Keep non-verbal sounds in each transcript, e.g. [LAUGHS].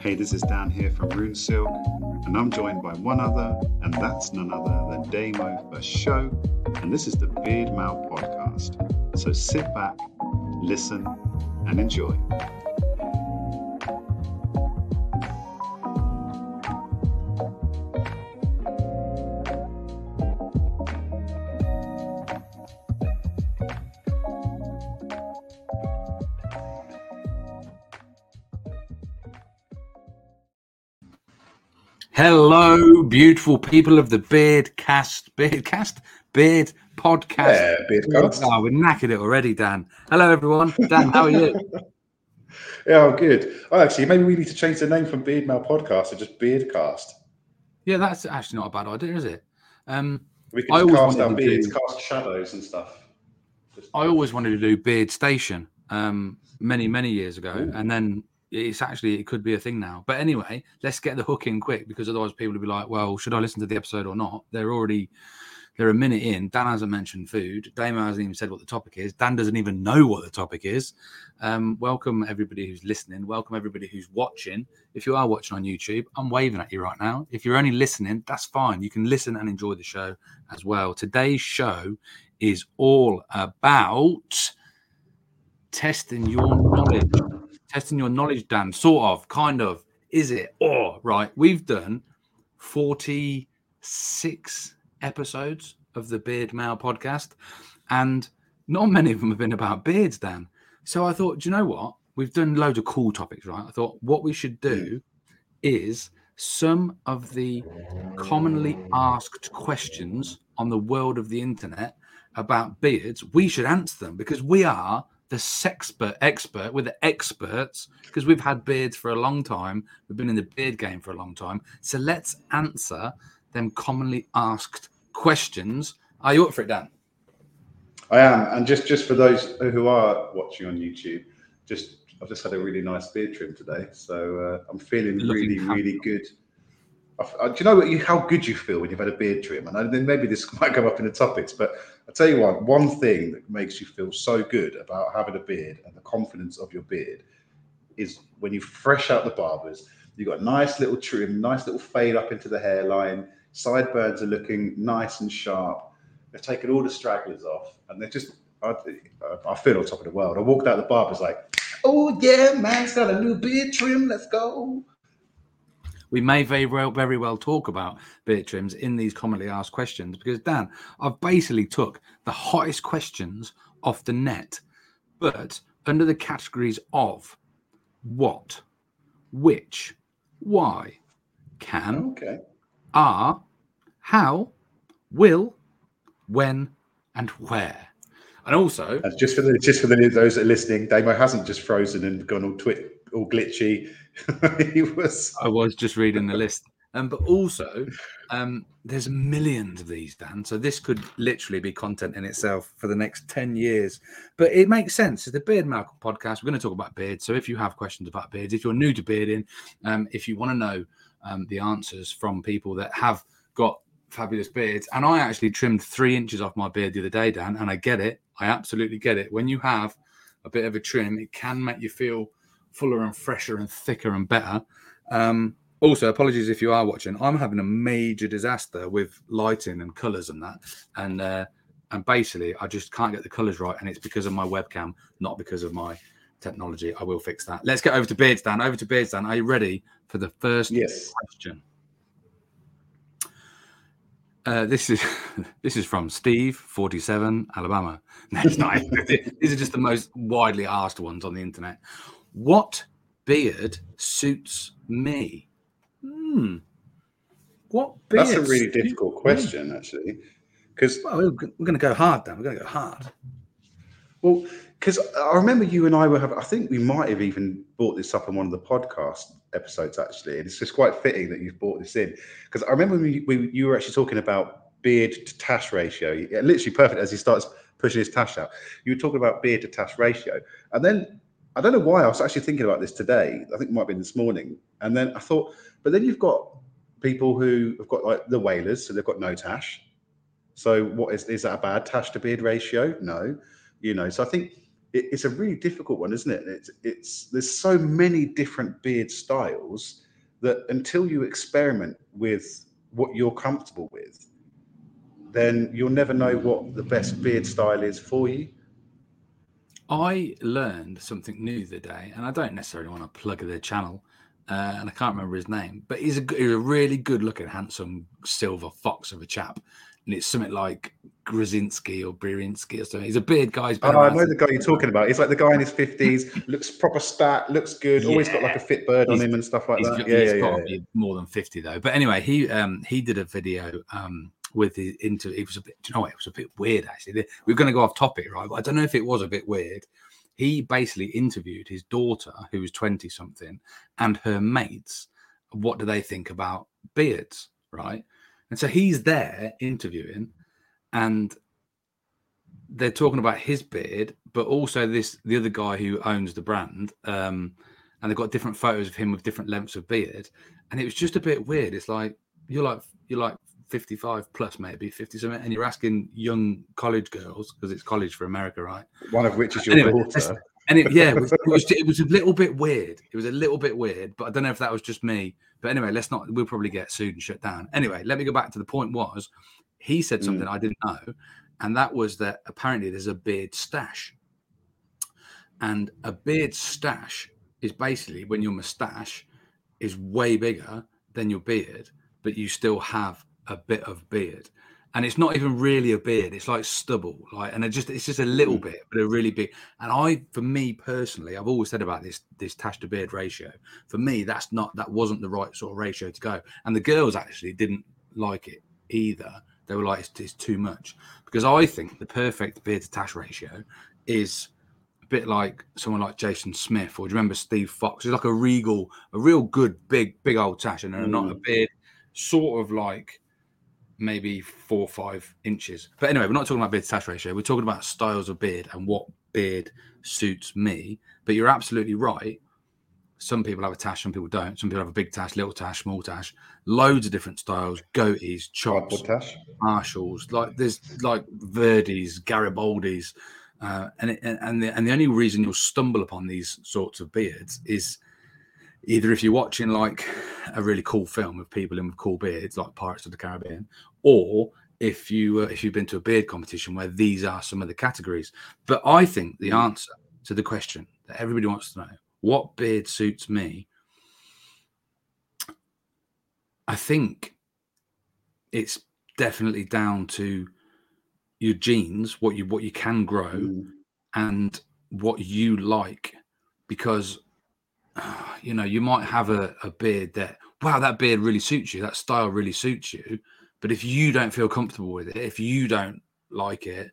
Hey, this is Dan here from Rune Silk, and I'm joined by one other, and that's none other than Damo for show, and this is the Beard Mail podcast. So sit back, listen, and enjoy. Hello, beautiful people of the Beardcast, Beardcast, Beard Podcast. Yeah, Beardcast. Oh, we're knackered it already, Dan. Hello, everyone. Dan, how are you? [LAUGHS] Yeah, I'm good. Oh, actually, maybe we need to change the name from Beard Mail Podcast to just Beardcast. yeah, that's actually not a bad idea, is it? Um, We I can always just cast wanted our beards, do- cast shadows and stuff. Just- I always wanted to do Beard Station um, many, many years ago, Ooh. and then it's actually it could be a thing now. But anyway, let's get the hook in quick because otherwise people will be like, "Well, should I listen to the episode or not?" They're already they're a minute in. Dan hasn't mentioned food. Damo hasn't even said what the topic is. Dan doesn't even know what the topic is. Um, welcome everybody who's listening. Welcome everybody who's watching. If you are watching on YouTube, I'm waving at you right now. If you're only listening, that's fine. You can listen and enjoy the show as well. Today's show is all about testing your knowledge. Testing your knowledge, Dan. Sort of, kind of. Is it? Or, right. We've done 46 episodes of the Beard Mail podcast, and not many of them have been about beards, Dan. So I thought, do you know what? We've done loads of cool topics, right? I thought what we should do is some of the commonly asked questions on the world of the internet about beards, we should answer them because we are the sexpert expert. We're the experts because we've had beards for a long time. We've been in the beard game for a long time. So let's answer them commonly asked questions. Are you up for it, Dan? I am, and just just for those who are watching on YouTube, just I've just had a really nice beard trim today, so uh, I'm feeling looking really happy. really good. Uh, do you know what you, how good you feel when you've had a beard trim? And then maybe this [LAUGHS] might come up in the topics, but I tell you what, one thing that makes you feel so good about having a beard and the confidence of your beard is when you fresh out the barbers. You've got a nice little trim, nice little fade up into the hairline. Sideburns are looking nice and sharp. They've taken all the stragglers off, and they're just. I, I feel on top of the world. I walked out the barber's like, "Oh yeah, man's got a new beard trim. Let's go." We may very well very well talk about beard trims in these commonly asked questions because Dan, I've basically took the hottest questions off the net, but under the categories of what, which, why, can, Okay. are, how, will, when, and where. And also, just for the just for the those that are listening, Damo hasn't just frozen and gone all twit all glitchy. [LAUGHS] he was. I was just reading the list. Um, but also, um, there's millions of these, Dan. So this could literally be content in itself for the next 10 years. But it makes sense. It's the Beard Malcolm podcast. We're going to talk about beards. So if you have questions about beards, if you're new to bearding, um, if you want to know um, the answers from people that have got fabulous beards, and I actually trimmed three inches off my beard the other day, Dan, and I get it. I absolutely get it. When you have a bit of a trim, it can make you feel fuller and fresher and thicker and better. Um, also, apologies if you are watching. I'm having a major disaster with lighting and colours and that, and uh, and basically I just can't get the colours right, and it's because of my webcam, not because of my technology. I will fix that. Let's get over to Beards Dan. Over to Beards Dan. Are you ready for the first Yes. question? Uh, this is [LAUGHS] this is from Steve, forty-seven, Alabama. [LAUGHS] No. [LAUGHS] These are just the most widely asked ones on the internet. What beard suits me? Hmm. What beard? That's a really difficult me? question, actually, because Well, we're going to go hard, then. We're going to go hard. well, because I remember you and I were having. I think we might have even brought this up in one of the podcast episodes, actually, and it's just quite fitting that you've brought this in because I remember we, we you were actually talking about beard to tash ratio. Yeah, literally perfect as he starts pushing his tash out. You were talking about beard to tash ratio, and then I don't know why I was actually thinking about this today. I think it might have been this morning, and then I thought, but then you've got people who have got like the whalers, so they've got no tash. So what is is that a bad tash to beard ratio? No, you know. So I think it, it's a really difficult one, isn't it? It's it's there's so many different beard styles that until you experiment with what you're comfortable with, then you'll never know what the best beard style is for you. I learned something new the day, and I don't necessarily want to plug their channel, uh, and I can't remember his name, but he's a, he's a really good looking, handsome silver fox of a chap. And it's something like Grzinski or Bririnski or something. He's a beard guy. He's Oh, I know the guy you're talking about. He's like the guy in his fifties, [LAUGHS] looks proper stat, looks good, always got like a fit bird on him and stuff like He's, that. got- Yeah, he's yeah, got yeah. to be more than 50 though. But anyway, he um he did a video um with his into it was a bit do you know what, it was a bit weird actually. We're gonna go off topic, right? But I don't know if it was a bit weird. He basically interviewed his daughter, who was 20 something, and her mates. What do they think about beards? Right. And so he's there interviewing, and they're talking about his beard, but also this the other guy who owns the brand. Um, and they've got different photos of him with different lengths of beard, and it was just a bit weird. It's like you're like you're like 55 plus, maybe 50 something, and you're asking young college girls because it's college for America, right? One of which is your Anyway, daughter. And it, yeah, it was, [LAUGHS] it was it was a little bit weird. It was a little bit weird, but I don't know if that was just me. But anyway, let's not. We'll probably get sued and shut down. Anyway, let me go back to the point. Was he said something mm. I didn't know, and that was that apparently there's a beard stash, and a beard stash is basically when your moustache is way bigger than your beard, but you still have a bit of beard. And it's not even really a beard; it's like stubble, like, and it just it's just a little Mm. bit, but a really big. And I, for me personally, I've always said about this this tash to beard ratio. For me, that's not that wasn't the right sort of ratio to go. And the girls actually didn't like it either. They were like, it's, it's too much because I think the perfect beard to tash ratio is a bit like someone like Jason Smith, or do you remember Steve Fox? He's like a regal, a real good, big, big old tash, and then not a Mm. beard, sort of like maybe four or five inches. But anyway, we're not talking about beard to tash ratio. We're talking about styles of beard and what beard suits me. But you're absolutely right. Some people have a tash, some people don't. Some people have a big tash, little tash, small tash, loads of different styles, goatees, chops, tash. Marshalls, like there's like Verdi's, Garibaldi's, uh, and it, and and the, and the only reason you'll stumble upon these sorts of beards is either if you're watching like a really cool film of people in with cool beards, like Pirates of the Caribbean, or if you uh, if you've been to a beard competition where these are some of the categories. But I think the answer to the question that everybody wants to know, what beard suits me, I think it's definitely down to your genes, what you what you can grow, Mm. and what you like, because [SIGHS] you know you might have a, a beard that wow that beard really suits you, that style really suits you, but if you don't feel comfortable with it, if you don't like it,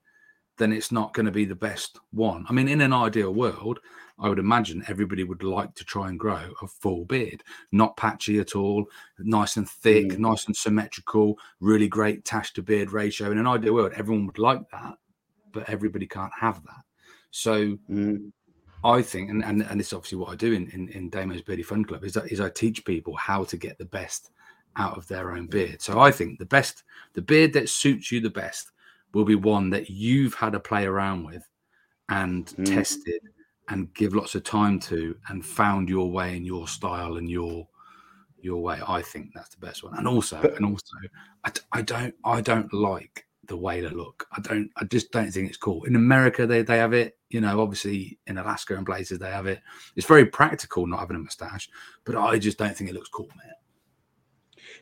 then it's not going to be the best one. I mean, in an ideal world, I would imagine everybody would like to try and grow a full beard, not patchy at all, nice and thick, Mm. nice and symmetrical, really great tash to beard ratio. In an ideal world, everyone would like that, but everybody can't have that. So Mm. I think, and, and, and it's obviously what I do in, in, in Damo's Beardy Fun Club, is that is I teach people how to get the best out of their own beard. So I think the best, the beard that suits you the best will be one that you've had to play around with and Mm. tested and give lots of time to and found your way and your style and your your way. I think that's the best one. And also, But- and also, I, I don't I don't like the way they look. I don't I just don't think it's cool. In America they, they have it, you know, obviously in Alaska and places they have it. It's very practical not having a mustache, but I just don't think it looks cool, man.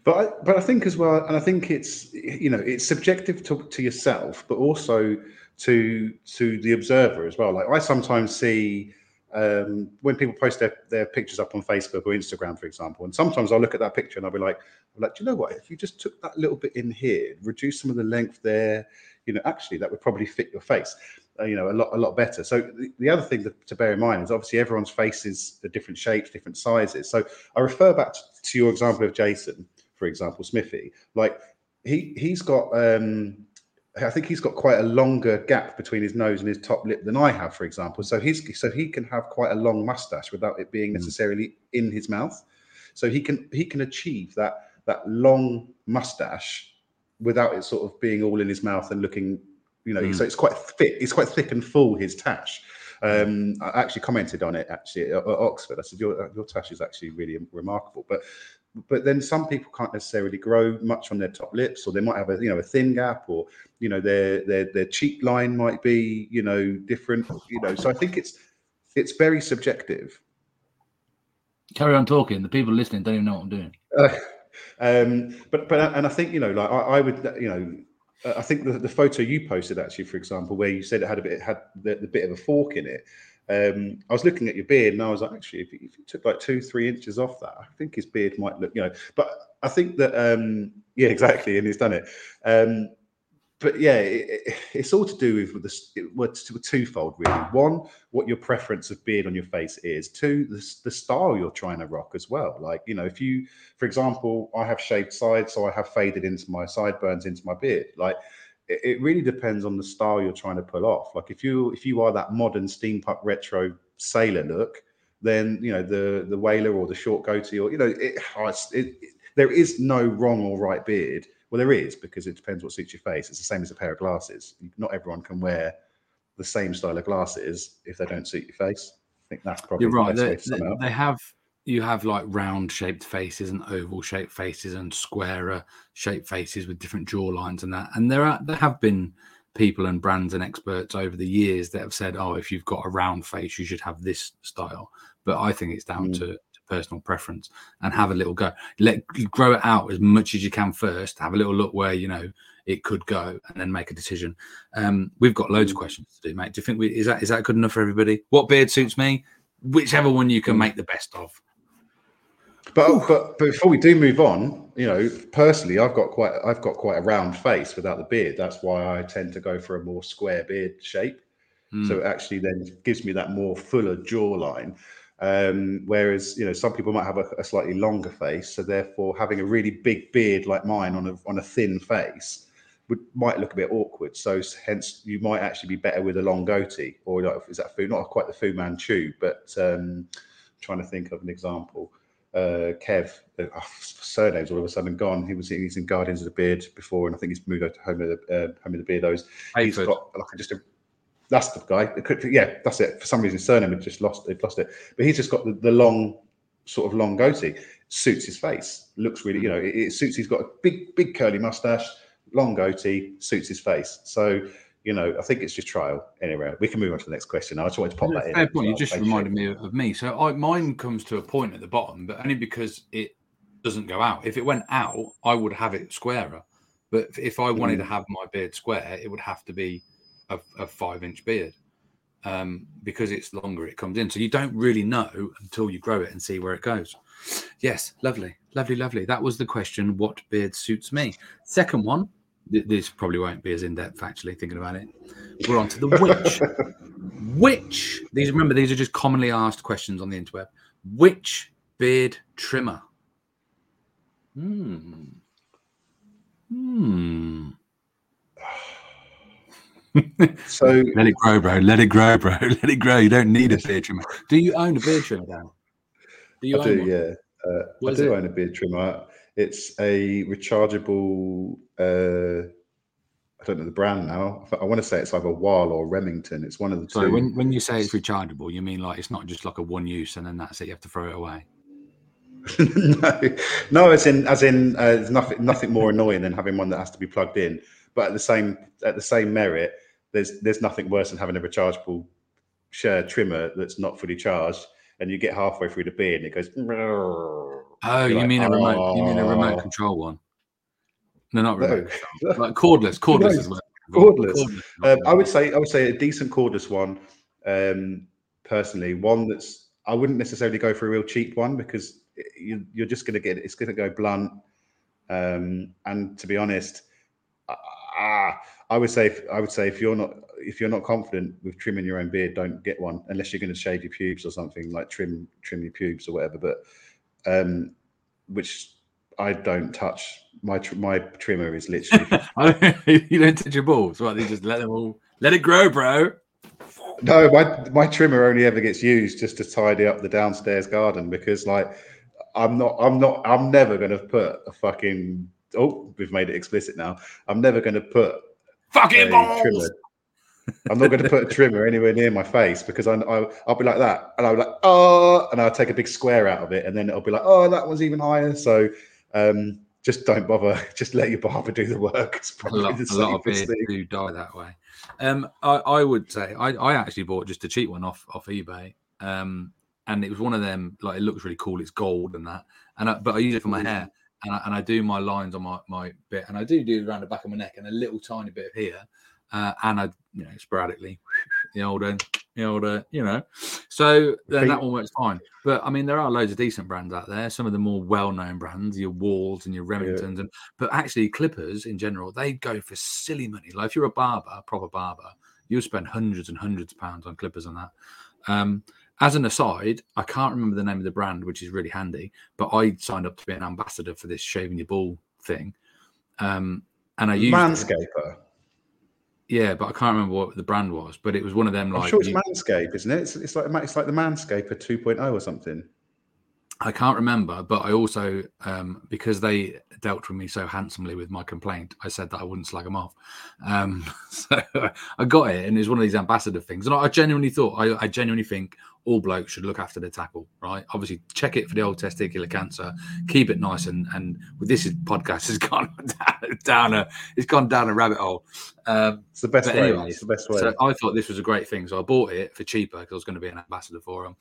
But I, but I think as well, and I think it's you know it's subjective to, to yourself, but also to to the observer as well. Like I sometimes see um, when people post their, their pictures up on Facebook or Instagram, for example, and sometimes I'll look at that picture and I'll be like, I'm like, do you know what? If you just took that little bit in here, reduce some of the length there, you know, actually that would probably fit your face. Uh, you know, a lot, a lot better. So the, the other thing that, to bear in mind is obviously everyone's faces are different shapes, different sizes. So I refer back to, to your example of Jason, for example, Smithy. Like he he's got um I think he's got quite a longer gap between his nose and his top lip than I have, for example. So he's so he can have quite a long mustache without it being Mm. necessarily in his mouth. So he can he can achieve that that long mustache without it sort of being all in his mouth and looking, you know. Mm. So it's quite thick. It's quite thick and full his tash. Um, I actually commented on it actually at, at Oxford. I said your your tash is actually really remarkable, but but then some people can't necessarily grow much on their top lips, or they might have a you know a thin gap, or you know their their their cheek line might be you know different. You know, so I think it's it's very subjective. Carry on talking. The people listening don't even know what I'm doing. Uh, um, but but and I think you know, like I, I would, you know, I think the, the photo you posted actually, for example, where you said it had a bit it had the, the bit of a fork in it. Um, I was looking at your beard and I was like, actually, if, if you took like two, three inches off that, I think his beard might look, you know. But I think that, um, yeah, [LAUGHS] exactly, and he's done it. Um, but yeah, it, it's all to do with, the what's twofold really. One, what your preference of beard on your face is. Two, the, the style you're trying to rock as well. Like you know, if you, for example, I have shaved sides, so I have faded into my sideburns into my beard. Like it, it really depends on the style you're trying to pull off. Like if you if you are that modern steampunk retro sailor look, then you know the the whaler or the short goatee or you know it, oh, it, it there is no wrong or right beard well, there is because it depends what suits your face. It's the same as a pair of glasses. Not everyone can wear the same style of glasses if they don't suit your face. I think that's probably you're right. They, they, they, have you have like round shaped faces and oval shaped faces and squarer shaped faces with different jaw lines and that. And there are there have been people and brands and experts over the years that have said, oh, if you've got a round face, you should have this style. But I think it's down mm. to personal preference and have a little go. Let grow it out as much as you can first. Have a little look where you know it could go, and then make a decision. Um, we've got loads of mm. questions to do, mate. Do you think we is that is that good enough for everybody? What beard suits me? Whichever one you can mm. make the best of. But, but but before we do move on, you know, personally, I've got quite I've got quite a round face without the beard. That's why I tend to go for a more square beard shape. Mm. So it actually then gives me that more fuller jawline. Um, whereas you know some people might have a, a, slightly longer face, so therefore having a really big beard like mine on a on a thin face would might look a bit awkward. So hence you might actually be better with a long goatee, or like, is that food? Not quite the Fu Manchu, but um, trying to think of an example. Uh, Kev, uh, oh, surnames all of a sudden gone. He was he's in Guardians of the Beard before, and I think he's moved over to Home of the uh, Home of the Beardos. He's got like just a that's the guy. Could, yeah, that's it. For some reason, surname had just lost. They've lost it. But he's just got the, the long, sort of long goatee. Suits his face. Looks really, you know, it, it, suits. He's got a big, big curly mustache, long goatee. Suits his face. So, you know, I think it's just trial. Anyway, we can move on to the next question. I just wanted to pop yeah, that in. Fair point. You just reminded me of me. So I, mine comes to a point at the bottom, but only because it doesn't go out. If it went out, I would have it squarer. But if I wanted mm. to have my beard square, it would have to be a, a five inch beard um, because it's longer, it comes in. So you don't really know until you grow it and see where it goes. Yes, lovely, lovely, lovely. That was the question. What beard suits me? Second one. This probably won't be as in depth, actually, thinking about it. We're on to the which. [LAUGHS] which, these remember, these are just commonly asked questions on the interweb. Which beard trimmer? Hmm. Hmm so [LAUGHS] let it grow, bro. Let it grow, bro. [LAUGHS] Let it grow. You don't need a beard trimmer. Do you own a beard trimmer, Dan? Do you I do, one? yeah. Uh, I do it? own a beard trimmer. It's a rechargeable. Uh, I don't know the brand now. I want to say it's either Wahl or Remington. It's one of the two. When, when you say it's rechargeable, you mean like it's not just like a one use and then that's it. You have to throw it away. [LAUGHS] no, no, as in as in uh, there's nothing nothing more annoying than having one that has to be plugged in. But at the same at the same merit, there's there's nothing worse than having a rechargeable share trimmer that's not fully charged, and you get halfway through the beer and it goes. Oh, you like, mean a remote? Oh. You mean a remote control one? No, not remote. No. like cordless, [LAUGHS] cordless no, as well. Cordless. cordless. Um, I would say I would say a decent cordless one. Um, personally, one that's I wouldn't necessarily go for a real cheap one because you, are just going to get it's going to go blunt. Um, and to be honest, ah, I would say if, I would say if you're not if you're not confident with trimming your own beard, don't get one unless you're going to shave your pubes or something like trim trim your pubes or whatever. But um, which I don't touch. My my trimmer is literally. [LAUGHS] [LAUGHS] you don't touch your balls, right? They just let them all let it grow, bro. No, my my trimmer only ever gets used just to tidy up the downstairs garden because like I'm not I'm not I'm never going to put a fucking oh, we've made it explicit now. I'm never going to put fucking balls. Trimmer. I'm not going to put a trimmer anywhere near my face because I, I, will be like that, and I'll be like, oh, and I'll take a big square out of it, and then it'll be like, oh, that one's even higher. So um, just don't bother. [LAUGHS] Just let your barber do the work. It's a lot, a lot of beards do die that way. Um, I, I, would say I, I, actually bought just a cheap one off off eBay, um, and it was one of them. Like it looks really cool. It's gold and that, and I, but I use it for my hair, and I, and I do my lines on my my bit, and I do do around the back of my neck and a little tiny bit of here, uh, and I you know sporadically [LAUGHS] the older the older you know so then that one works fine but i mean there are loads of decent brands out there some of the more well-known brands your Wahls and your remingtons yeah. and but actually clippers in general they go for silly money like if you're a barber a proper barber you'll spend hundreds and hundreds of pounds on clippers and that um, as an aside, I can't remember the name of the brand, which is really handy, but I signed up to be an ambassador for this shaving your ball thing. Um, and I used Manscaper. Yeah, but I can't remember what the brand was, but it was one of them. Like, I'm sure it's Manscape, isn't it? It's, it's like it's like the Manscaper 2.0 or something. I can't remember, but I also, um, because they dealt with me so handsomely with my complaint, I said that I wouldn't slag them off. Um, [LAUGHS] so I got it, and it was one of these ambassador things. And I, genuinely thought, I, I, genuinely think all blokes should look after their tackle, right? Obviously, check it for the old testicular cancer, keep it nice, and and with this podcast has [LAUGHS] gone down, down a, it's gone down a rabbit hole. Um, it's the best way. It's the best way. So I thought this was a great thing, so I bought it for cheaper because I was going to be an ambassador for them.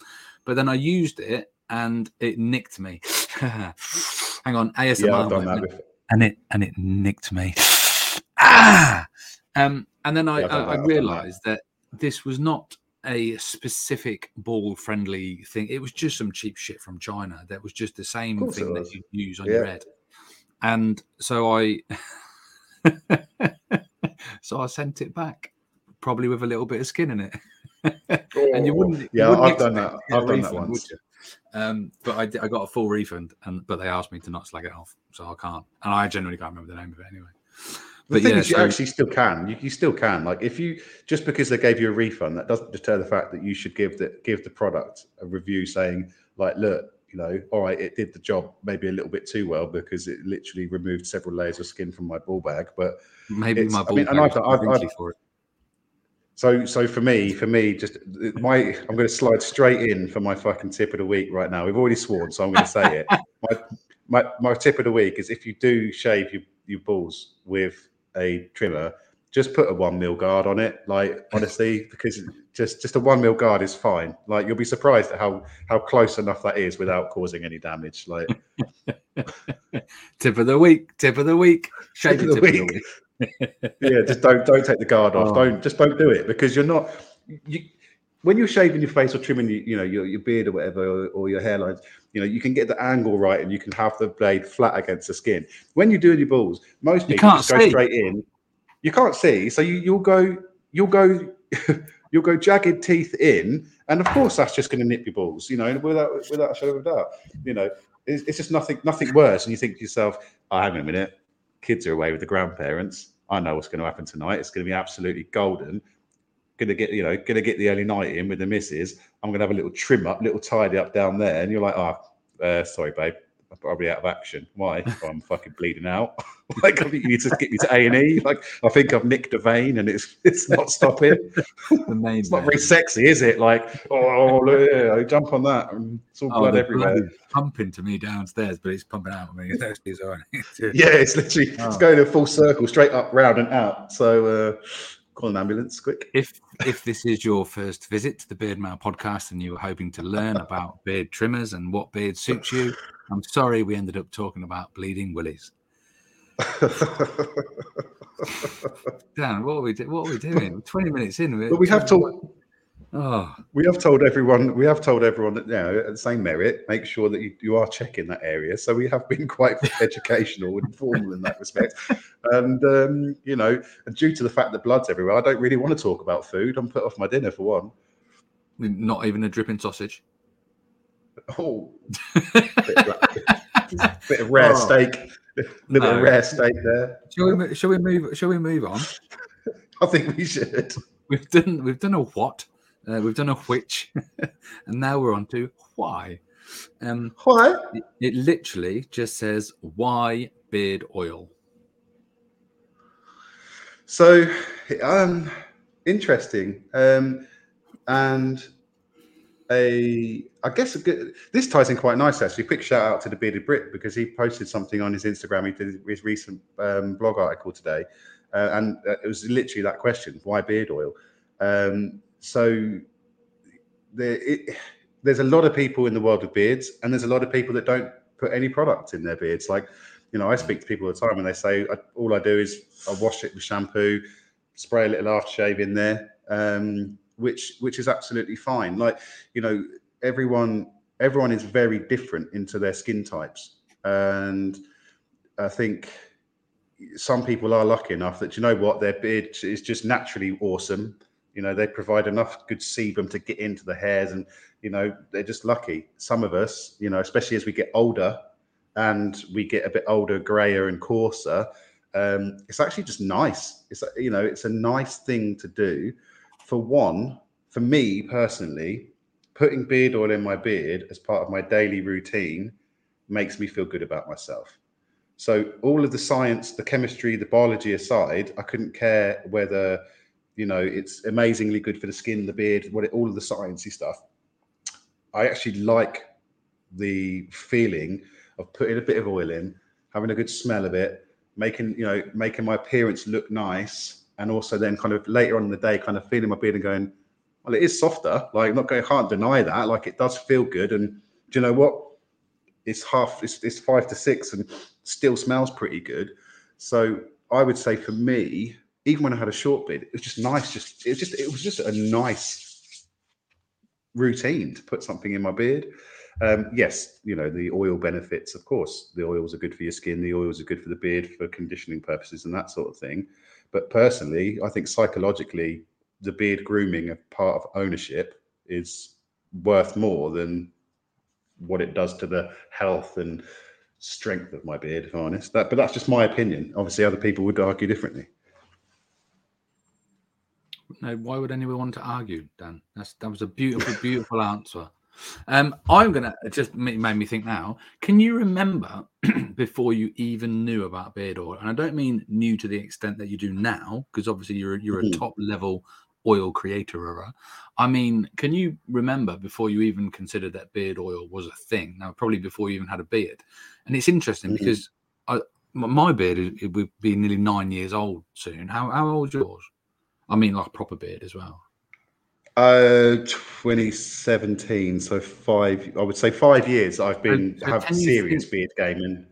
But then I used it and it nicked me. [LAUGHS] Hang on, ASMR. Yeah, I've done that before. And it and it nicked me. [LAUGHS] ah! Um, and then I, yeah, I, I realized that. that this was not a specific ball friendly thing. It was just some cheap shit from China that was just the same thing that you use on yeah. your head. And so I [LAUGHS] so I sent it back, probably with a little bit of skin in it. and you wouldn't yeah, you wouldn't I've done that. I've done that once. Um, but I, I got a full refund, and but they asked me to not slag it off, so I can't. And I generally can't remember the name of it anyway. The but thing yeah, is, you so, actually still can. You, you, still can. Like if you just because they gave you a refund, that doesn't deter the fact that you should give the give the product a review saying like, look, you know, all right, it did the job maybe a little bit too well because it literally removed several layers of skin from my ball bag. But maybe my ball I mean, bag I've, I've, I've, for it. So, so for me, for me, just uh, my, I'm going to slide straight in for my fucking tip of the week right now. We've already sworn, so I'm going to say it. [LAUGHS] My, my, my tip of the week is if you do shave your, your balls with a trimmer, just put a one mil guard on it. Like [LAUGHS] honestly, because just just a one mil guard is fine. Like you'll be surprised at how how close enough that is without causing any damage. Like [LAUGHS] tip of the week, tip of the week, shave tip, of the, tip week. Of the week yeah, just don't don't take the guard off. Oh. Don't just don't do it because you're not you when you're shaving your face or trimming you, you know your, your beard or whatever or, or, your hairlines, you know you can get the angle right and you can have the blade flat against the skin. When you're doing your balls, most people just go straight in. You can't see, so you, you'll go you'll go [LAUGHS] you'll go jagged teeth in, and of course that's just going to nip your balls. You know, without without a shadow of a doubt. You know, it's, it's just nothing nothing worse. And you think to yourself, "Oh, hang on a minute." Kids are away with the grandparents I know what's going to happen tonight. It's going to be absolutely golden. Going to get, you know, going to get the early night in with the missus. I'm going to have a little trim up, little tidy up down there. And you're like, oh, uh, sorry, babe. I'm probably out of action. Why? Well, I'm fucking bleeding out. [LAUGHS] like I think you need to get me to A and E. Like I think I've nicked a vein and it's it's not stopping. [LAUGHS] it's not very sexy, is it? Like oh, yeah, I jump on that. And it's all oh, blood everywhere. Blood pumping to me downstairs, but it's pumping out of me. [LAUGHS] yeah, it's literally oh. it's going in a full circle, straight up, round and out. So. Uh, call an ambulance quick. If if this is your first visit to the Beard Mail podcast and you were hoping to learn about beard trimmers and what beard suits you, I'm sorry we ended up talking about bleeding willies. [LAUGHS] Dan, what are we do- what are we doing? Twenty minutes in, but we have to. Oh. We have told everyone. We have told everyone that you know, at the same merit, make sure that you, you are checking that area. So we have been quite [LAUGHS] educational and formal in that respect. And um, you know, due to the fact that blood's everywhere, I don't really want to talk about food. I'm put off my dinner for one. Not even a dripping sausage. Oh, [LAUGHS] bit, of, bit of rare oh. steak, a little no. rare steak there. Shall we? Shall we move? Shall we move on? [LAUGHS] I think we should. We've done. We've done a what? Uh, we've done a which, [LAUGHS] and now we're on to why. Um, why? It, it literally just says why beard oil. So, um, interesting. Um, and a, I guess a good, this ties in quite nice actually. Quick shout out to the bearded Brit because he posted something on his Instagram. He did his recent um, blog article today, uh, and uh, it was literally that question: why beard oil? Um, so there, it, there's a lot of people in the world of beards, and there's a lot of people that don't put any product in their beards. Like, you know, I speak to people all the time, and they say all I do is I wash it with shampoo, spray a little aftershave in there. Um, which which is absolutely fine. Like you know, everyone everyone is very different into their skin types, and I think some people are lucky enough that you know what their beard is just naturally awesome. You know, they provide enough good sebum to get into the hairs, and you know they're just lucky. Some of us, you know, especially as we get older and we get a bit older, grayer and coarser, um, it's actually just nice. It's you know, it's a nice thing to do for one, for me personally, putting beard oil in my beard as part of my daily routine makes me feel good about myself. So all of the science, the chemistry, the biology aside, I couldn't care whether you know it's amazingly good for the skin, the beard, what it, all of the sciencey stuff. I actually like the feeling of putting a bit of oil in, having a good smell of it, making you know making my appearance look nice, and also then kind of later on in the day, kind of feeling my beard and going, well, it is softer. Like, not going, can't deny that. Like, it does feel good. And do you know what? It's half, it's, it's five to six and still smells pretty good. So I would say for me, even when I had a short beard, it was just nice. Just it was just it was just a nice routine to put something in my beard. Um, yes, you know the oil benefits. Of course, the oils are good for your skin. The oils are good for the beard for conditioning purposes and that sort of thing. But personally, I think psychologically, the beard grooming a part of ownership is worth more than what it does to the health and strength of my beard, if I'm honest. That, but that's just my opinion. Obviously, other people would argue differently. No, why would anyone want to argue, Dan? That's that was a beautiful, beautiful answer. Um, I'm gonna just made me think now. Can you remember [CLEARS THROAT] before you even knew about beard oil? And I don't mean new to the extent that you do now, because obviously you're you're a mm-hmm. top level oil creator. I mean, can you remember before you even considered that beard oil was a thing? Now, probably before you even had a beard. And it's interesting mm-hmm. because I, my beard it would be nearly nine years old soon. How how old is yours? I mean, like proper beard as well. Uh, 2017. So five. I would say five years. I've been so have serious think, beard gaming.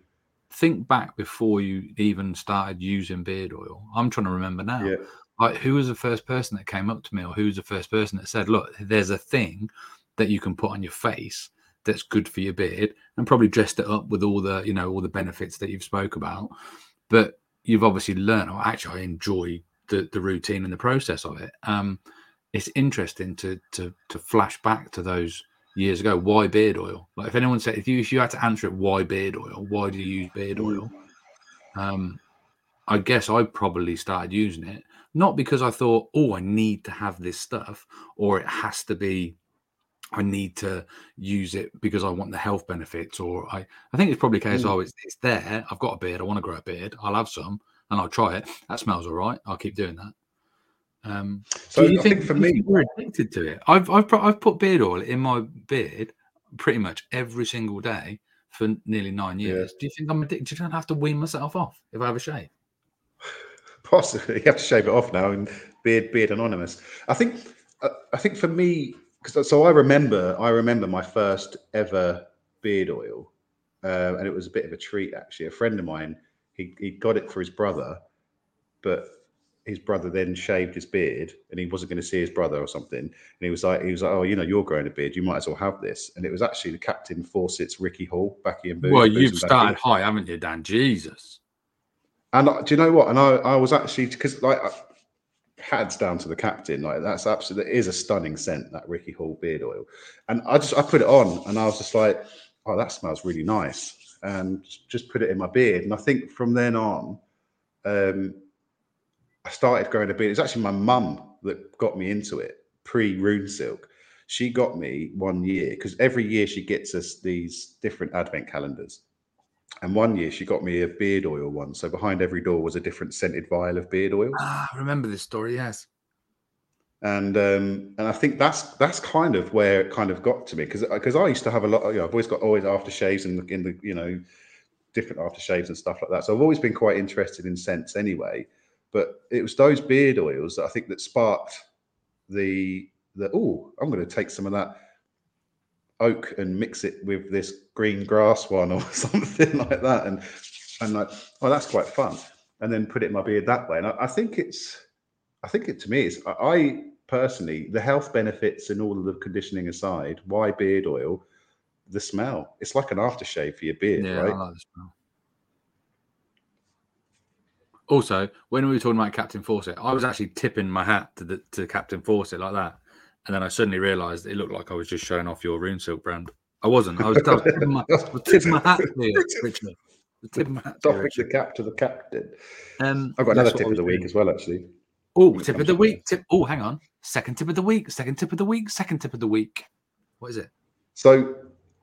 Think back before you even started using beard oil. I'm trying to remember now. Yeah. Like, who was the first person that came up to me, or who was the first person that said, "Look, there's a thing that you can put on your face that's good for your beard," and probably dressed it up with all the, you know, all the benefits that you've spoke about. But you've obviously learned, or actually, I enjoy the the routine and the process of it. Um, it's interesting to to to flash back to those years ago. Why beard oil? Like if anyone said if you if you had to answer it, why beard oil? Why do you use beard oil? Um, I guess I probably started using it not because I thought, oh, I need to have this stuff, or it has to be. I need to use it because I want the health benefits, or I, I think it's probably a case. Mm. Oh, it's, it's there. I've got a beard. I want to grow a beard. I'll have some, and I'll try it. That smells all right. I'll keep doing that. Um, so you I think, think for me, we're addicted to it. I've I've put, I've put beard oil in my beard pretty much every single day for nearly nine years. Yeah. Do you think I'm addicted? Do I have to wean myself off if I have a shave? [LAUGHS] Possibly, you have to shave it off now and beard beard anonymous. I think uh, I think for me, because so I remember I remember my first ever beard oil, uh, and it was a bit of a treat actually. A friend of mine he he got it for his brother, but his brother then shaved his beard and he wasn't going to see his brother or something. And he was like, he was like, oh, you know, you're growing a beard, you might as well have this. And it was actually the captain Fawcett's Ricki Hall, Baccy and Booze. Well, you've started high, haven't you, Dan? Jesus. And uh, do you know what? And I, I was actually because like hands down to the captain, like that's absolutely is a stunning scent that Ricki Hall beard oil. And I just I put it on and I was just like, oh, that smells really nice, and just put it in my beard. And I think from then on, um, I started growing a beard. It's actually my mum that got me into it pre Rune Silk. She got me one year because every year she gets us these different advent calendars. And one year she got me a beard oil one. So behind every door was a different scented vial of beard oil. Ah, I remember this story, yes. And um, and I think that's that's kind of where it kind of got to me because because I used to have a lot. You know, I've always got always aftershaves in the in the you know different aftershaves and stuff like that. So I've always been quite interested in scents anyway. But it was those beard oils that I think that sparked the the oh I'm going to take some of that oak and mix it with this green grass one or [LAUGHS] something like that and and like oh that's quite fun and then put it in my beard that way and I, I think it's I think it to me is I, I personally the health benefits and all of the conditioning aside why beard oil the smell it's like an aftershave for your beard Yeah, right I like the smell. Also, when we were talking about Captain Fawcett, I was actually tipping my hat to the to Captain Fawcett like that, and then I suddenly realised it looked like I was just showing off your Rune Silk brand. I wasn't. I was, I was tipping, my, I was [LAUGHS] tipping my hat to you, Richard. I tipping my hat to you, Doffing the cap to the captain Um, I've got another tip of the week doing. as well actually Oh, tip of the week. Tip. Oh, hang on. Second tip of the week. Second tip of the week. Second tip of the week. What is it? So,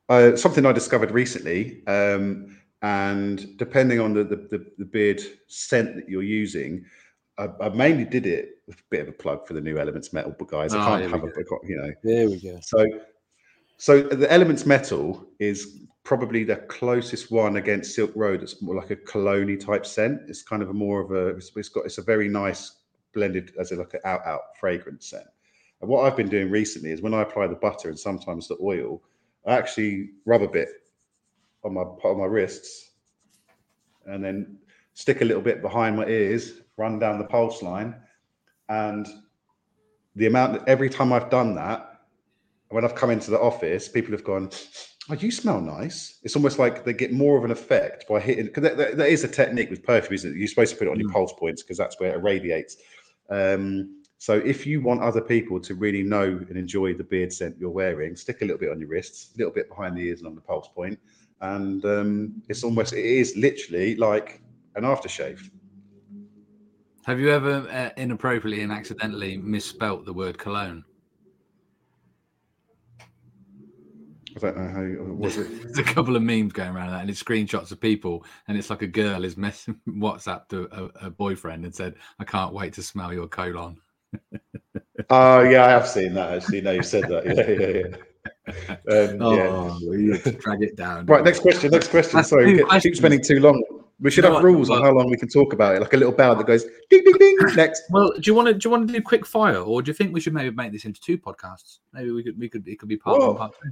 uh, something I discovered recently, um, and depending on the, the, the, beard scent that you're using, I, I mainly did it with a bit of a plug for the new Elements Metal but guys. I Oh, can't have a, you know. There we go. So, so the Elements Metal is probably the closest one against Silk Road. It's more like a cologne type scent. It's kind of a more of a. It's, it's got. It's a very nice blended as a like an out out fragrance scent. And what I've been doing recently is when I apply the butter and sometimes the oil, I actually rub a bit on my on my wrists, and then stick a little bit behind my ears, run down the pulse line, and the amount that every time I've done that, when I've come into the office, people have gone, "Oh, you smell nice." It's almost like they get more of an effect by hitting. Because that, that- that is a technique with perfume, isn't it? You're supposed to put it on your Mm. pulse points because that's where it irradiates. Um, so if you want other people to really know and enjoy the beard scent you're wearing, stick a little bit on your wrists, a little bit behind the ears and on the pulse point, and um, it's almost it is literally like an aftershave. Have you ever uh, inappropriately and accidentally misspelt the word cologne? I don't know how was it. [LAUGHS] There's a couple of memes going around that, and it's screenshots of people, and it's like a girl is messing [LAUGHS] WhatsApp to a, a boyfriend and said, "I can't wait to smell your colon." [LAUGHS] Oh yeah, I have seen that actually. No, you said that. Yeah, yeah, yeah. Um. Oh, have drag it down. Right, next question. Next question. That's Sorry, get, keep spending too long. We should have rules on how long we can talk about it, like a little bell that goes ding ding ding. Next. Well, do you want to do you want to do quick fire, or do you think we should maybe make this into two podcasts? Maybe we could we could it could be part Well, one, part two.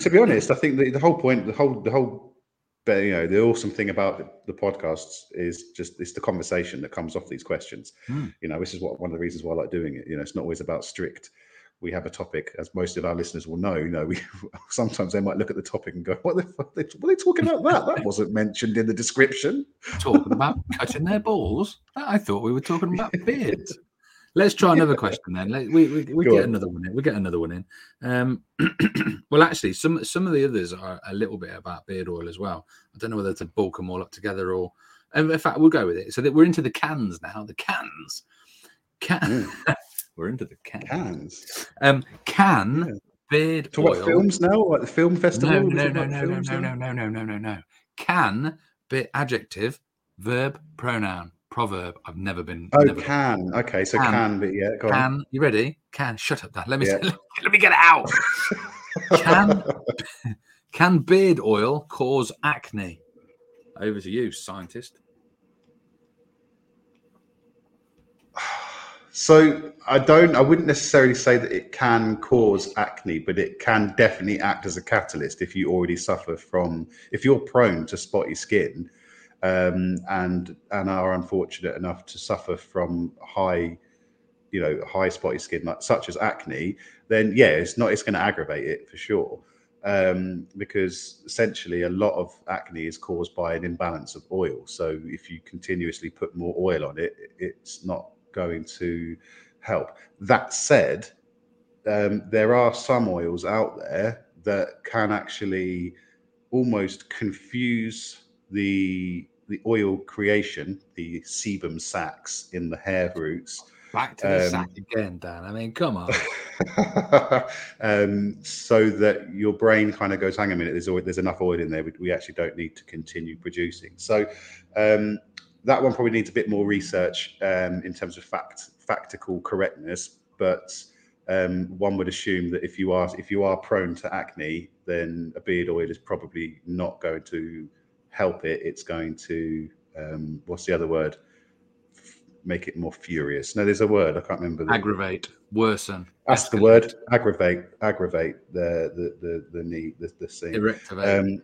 To be honest, I think the, the whole point, the whole, the whole, you know, the awesome thing about the, the podcasts is just it's the conversation that comes off these questions. Hmm. You know, this is what one of the reasons why I like doing it. You know, it's not always about strict. We have a topic, as most of our listeners will know. You know, we [LAUGHS] sometimes they might look at the topic and go, "What the fuck? They, what are they talking about? That that wasn't mentioned in the description." Talking about [LAUGHS] cutting their balls. I thought we were talking about beards. Let's try another question then. Let, we we, we Go get on. another one in. We get another one in. Um, [CLEARS THROAT] well, actually, some some of the others are a little bit about beard oil as well. I don't know whether to bulk them all up together or. In fact, we'll go with it. So that we're into the cans now. The cans. Can. [LAUGHS] we're into the cans. Cans. Um, can Yeah. beard Talk oil. about films now, like the film festival. No, no, no, no, no, no, no, no, no, no, no, no. Can be adjective, verb, pronoun, proverb. I've never been. Oh, never can. Okay, so Can. can, but yeah, go on. Can you ready? Can shut up, Dan. Let me Yeah. [LAUGHS] let me get it out. Can [LAUGHS] can beard oil cause acne? Over to you, scientist. [SIGHS] So I don't. I wouldn't necessarily say that it can cause acne, but it can definitely act as a catalyst if you already suffer from. If you're prone to spotty skin, um, and and are unfortunate enough to suffer from high, you know, high spotty skin, like, such as acne, then yeah, it's not. It's going to aggravate it for sure. Um, because essentially a lot of acne is caused by an imbalance of oil. So if you continuously put more oil on it, it's not going to help. That said, um, there are some oils out there that can actually almost confuse the the oil creation, the sebum sacs in the hair roots, Back to the Um, sack again, Dan. I mean, come on. [LAUGHS] um, so that your brain kind of goes, hang a minute, there's always, there's enough oil in there. We, we actually don't need to continue producing. So um, that one probably needs a bit more research um, in terms of fact factical correctness. but um, one would assume that if you are if you are prone to acne, then a beard oil is probably not going to help it. It's going to um, what's the other word? Make it more furious. No, there's a word I can't remember. The, Aggravate, worsen. That's the word. Aggravate, aggravate the the the the need the the scene. Irreactivate. Um,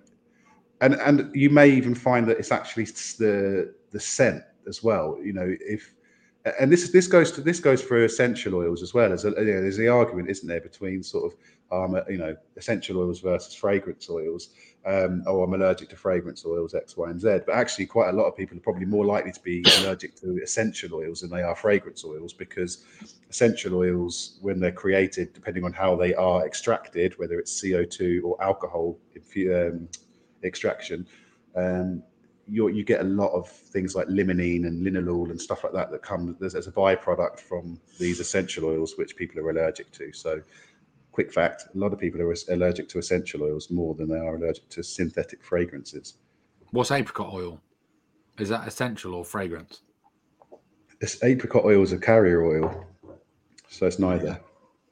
and and you may even find that it's actually the the scent as well. You know, if and this is this goes to this goes for essential oils as well. As a, you know, there's the argument, isn't there, between sort of um, you know essential oils versus fragrance oils. Um, oh, I'm allergic to fragrance oils X, Y, and Z. But actually, quite a lot of people are probably more likely to be [COUGHS] allergic to essential oils than they are fragrance oils because essential oils, when they're created, depending on how they are extracted, whether it's CO2 or alcohol um, extraction, um, you get a lot of things like limonene and linalool and stuff like that that come as a byproduct from these essential oils, which people are allergic to. So, quick fact: a lot of people are allergic to essential oils more than they are allergic to synthetic fragrances. What's apricot oil? Is that essential or fragrance? This apricot oil is a carrier oil, so it's neither.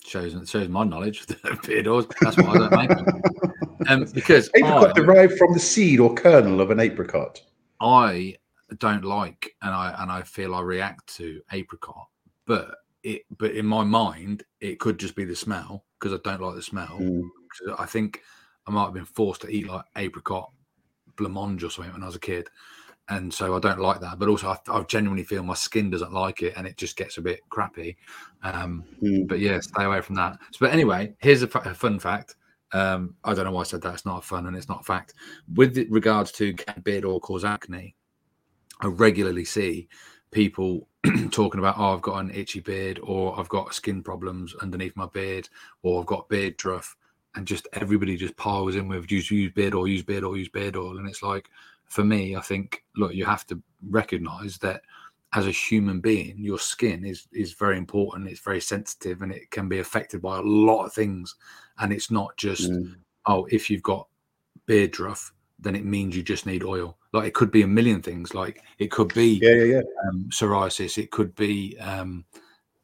Shows shows my knowledge [LAUGHS] of beard oils. That's why I don't make. Um, because Apricot I, derived from the seed or kernel of an apricot. I don't like and I and I feel I react to apricot, but it but in my mind it could just be the smell because I don't like the smell. Mm. I think I might have been forced to eat like apricot blancmange or something when I was a kid, and so I don't like that. But also I, I genuinely feel my skin doesn't like it, and it just gets a bit crappy. Um, Mm. but yeah, stay away from that. So, but anyway, here's a, a fun fact. Um, I don't know why I said that. It's not a fun and it's not a fact. With regards to beard oil cause acne, I regularly see people [CLEARS THROAT] talking about, oh, I've got an itchy beard, or I've got skin problems underneath my beard, or I've got beard druff, and just everybody just piles in with use use beard oil, use beard oil, use beard oil, and it's like, for me, I think, look, you have to recognize that as a human being, your skin is is very important. It's very sensitive, and it can be affected by a lot of things. And it's not just Mm. oh, if you've got beard druff, then it means you just need oil. Like it could be a million things. Like it could be Yeah, yeah, yeah. um, psoriasis, it could be um,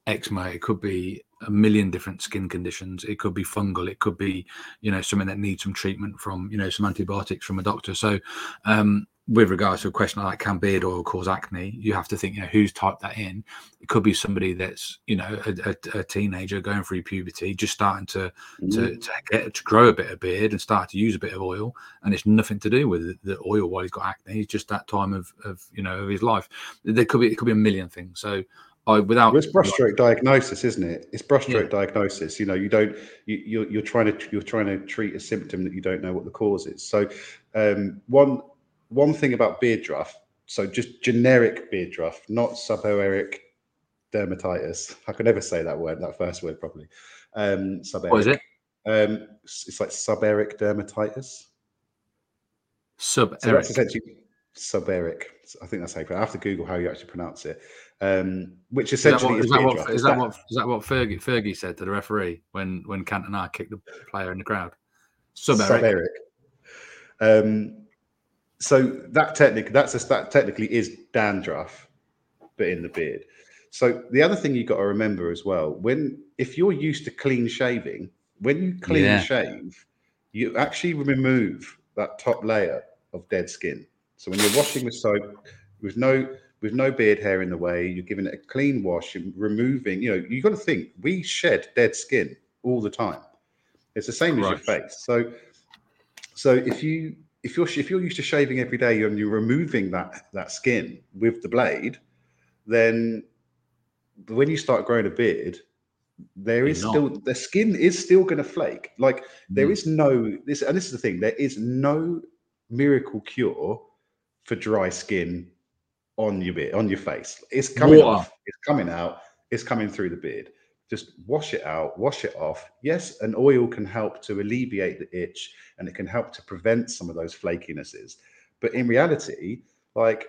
eczema, it could be a million different skin conditions. It could be fungal. It could be, you know, something that needs some treatment from, you know, some antibiotics from a doctor. So, um, with regards to a question like can beard oil cause acne, you have to think, you know, who's typed that in. It could be somebody that's, you know, a, a, a teenager going through puberty, just starting to Mm. to, to get to grow a bit of beard and start to use a bit of oil, and it's nothing to do with the oil while he's got acne. It's just that time of, of you know of his life. There could be it could be a million things. So I without Well, it's brushstroke diagnosis, isn't it? It's brushstroke diagnosis. You know, you don't you, you're you're trying to you're trying to treat a symptom that you don't know what the cause is. So, um, one one thing about beard druff. So just generic beard druff, not suboeric dermatitis. I could never say that word, that first word properly. Um, what is it? Um, it's like suboeric dermatitis. Sub So that's essentially. I think that's how you pronounce. I have to Google how you actually pronounce it. Um, which Is that essentially what, is, is that what, is that what is that what Fergie Fergie said to the referee when when Cantona kicked the player in the crowd? Sub Eric. Sub-Eric. Um, so that technic that's a, that technically is dandruff, but in the beard. So the other thing you got to remember as well, when if you're used to clean shaving, when you clean Yeah. shave, you actually remove that top layer of dead skin. So when you're washing with soap, with no with no beard hair in the way, you're giving it a clean wash and removing. You know, you've got to think we shed dead skin all the time. It's the same as your face. So, so if you if you're if you're used to shaving every day and you're removing that that skin with the blade, then when you start growing a beard, there is still the skin is still going to flake. Like there Mm. is no this, and this is the thing: there is no miracle cure for dry skin on your beard, on your face. It's coming Water. off. It's coming out. It's coming through the beard. Just wash it out, wash it off. Yes, an oil can help to alleviate the itch, and it can help to prevent some of those flakinesses. But in reality, like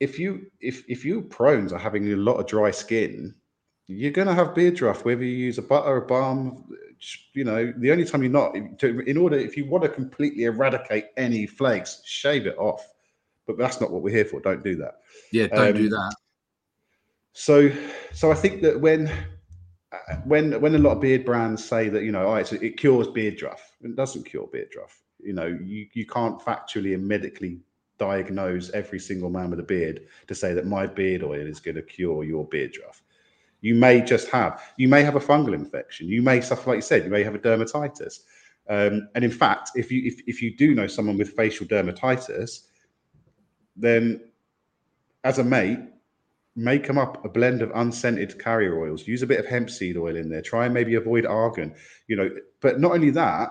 if you if if you're prone to having a lot of dry skin, you're going to have beard druff whether you use a butter, a balm. You know, the only time you're not, to, in order if you want to completely eradicate any flakes, shave it off. But that's not what we're here for. Don't do that. Yeah, don't do Um, that. So, so I think that when, when when a lot of beard brands say that you know oh, it cures beard druff, it doesn't cure beard druff. You know, you you can't factually and medically diagnose every single man with a beard to say that my beard oil is going to cure your beard druff. You may just have you may have a fungal infection. You may suffer, like you said, you may have a dermatitis. Um, and in fact, if you if, if you do know someone with facial dermatitis, then as a mate, make them up a blend of unscented carrier oils. Use a bit of hemp seed oil in there. Try and maybe avoid argan. You know, but not only that,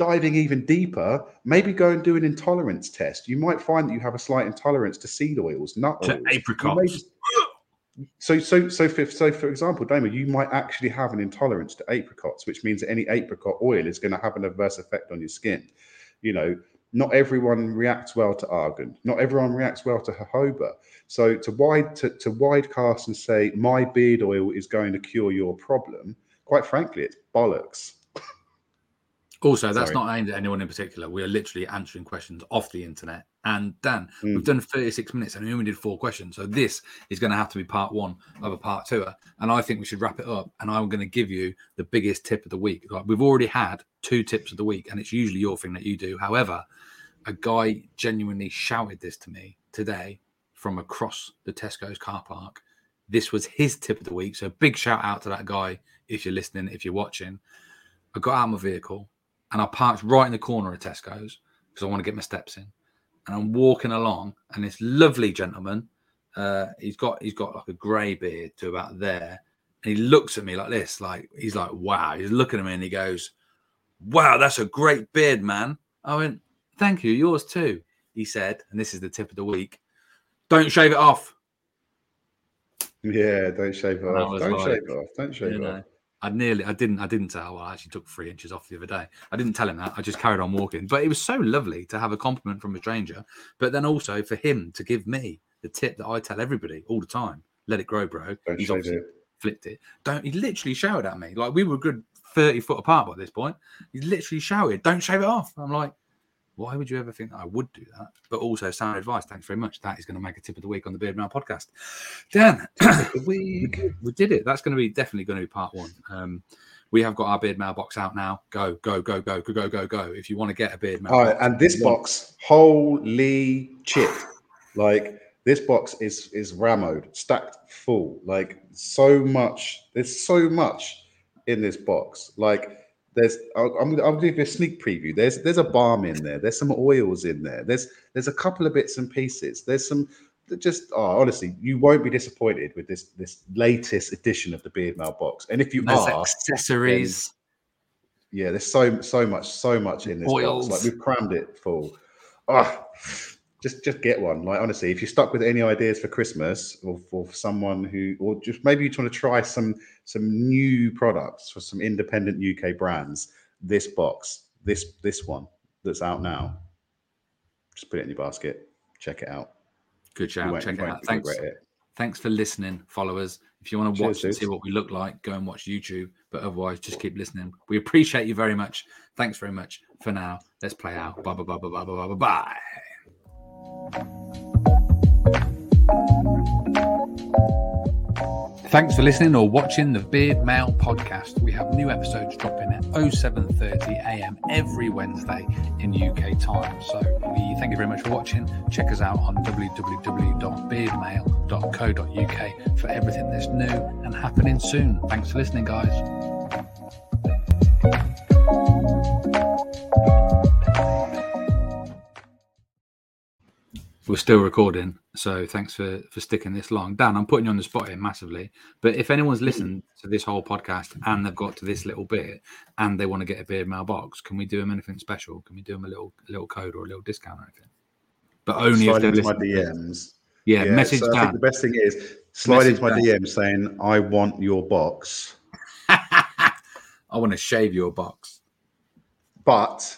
diving even deeper, maybe go and do an intolerance test. You might find that you have a slight intolerance to seed oils, nut to oils. apricots. [GASPS] So, so, so, for, so, for example, Damon, you might actually have an intolerance to apricots, which means that any apricot oil is going to have an adverse effect on your skin. You know, not everyone reacts well to argan. Not everyone reacts well to jojoba. So, to wide to, to wide cast and say my beard oil is going to cure your problem, quite frankly, it's bollocks. Also, that's Sorry. not aimed at anyone in particular. We are literally answering questions off the internet. And Dan, mm. we've done 36 minutes and we only did four questions. So this is going to have to be part one of a part two. And I think we should wrap it up. And I'm going to give you the biggest tip of the week. Like we've already had two tips of the week, and it's usually your thing that you do. However, a guy genuinely shouted this to me today from across the Tesco's car park. This was his tip of the week. So big shout out to that guy if you're listening, if you're watching. I got out of my vehicle and I parked right in the corner of Tesco's because I want to get my steps in. And I'm walking along, and this lovely gentleman, uh, he's got he's got like a grey beard to about there, and he looks at me like this, like he's like, "Wow!" He's looking at me, and he goes, "Wow, that's a great beard, man." I went, "Thank you, yours too." He said, and this is the tip of the week: "Don't shave it off." Yeah, don't shave it off. Don't like, shave it off. Don't shave it off. I nearly, I didn't, I didn't tell. Well, I actually took three inches off the other day. I didn't tell him that. I just carried on walking. But it was so lovely to have a compliment from a stranger. But then also for him to give me the tip that I tell everybody all the time: let it grow, bro. Don't He's obviously it. flipped it. Don't. He literally shouted at me like we were a good thirty foot apart by this point. He literally shouted, "Don't shave it off." I'm like, why would you ever think that I would do that? But also, sound advice. Thanks very much. That is going to make a tip of the week on the Beard Mail podcast. Dan, [COUGHS] we we did it. That's going to be definitely going to be part one. Um, we have got our beard mailbox out now. Go, go, go, go, go, go, go, go. If you want to get a beard mail. All right, and this box, holy shit. Like this box is is ramoed, stacked full. Like so much. There's so much in this box. Like there's I'll, I'm, I'll give you a sneak preview. There's there's a balm in there. There's some oils in there. There's there's a couple of bits and pieces. There's some just oh, honestly, you won't be disappointed with this this latest edition of the Beard Mail box. And if you there's are, accessories, then, yeah, there's so so much so much in this Oils. box. Like we've crammed it full. Oh, just just get one. Like honestly, if you're stuck with any ideas for Christmas or for someone who, or just maybe you want to try some some new products for some independent UK brands, this box, this this one that's out now, just put it in your basket. Check it out. Good shout. Check it out. Thanks. It. Thanks for listening, followers. If you want to watch Cheers, and see what we look like, go and watch YouTube. But otherwise, just keep listening. We appreciate you very much. Thanks very much. For now, let's play out. Bye bye bye bye bye bye bye bye. Thanks for listening or watching the Beard Mail podcast. We have new episodes dropping at 07:30 a.m. every Wednesday in UK time. So we thank you very much for watching. Check us out on www.beardmail.co.uk for everything that's new and happening soon. Thanks for listening, guys. We're still recording, so thanks for for sticking this long. Dan, I'm putting you on the spot here massively. But if anyone's listened to this whole podcast and they've got to this little bit and they want to get a beard mailbox, can we do them anything special? Can we do them a little a little code or a little discount or anything? But only slide if they're into my DMs. Yeah, yeah, message so Dan. the best thing is slide message into my Dan. DM saying, "I want your box." [LAUGHS] I want to shave your box. But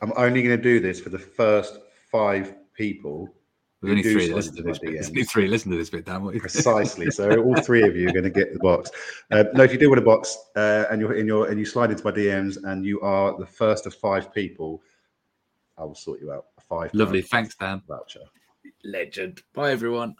I'm only going to do this for the first five people. There's only three listen to this bit. There's only three listen to this bit, Dan. Precisely. so [LAUGHS] all three of you are going to get the box. Uh, no, if you do want a box uh, and you're in your and you slide into my DMs and you are the first of five people, I will sort you out. A five. Lovely. Thanks, Dan. Voucher. Legend. Bye, everyone.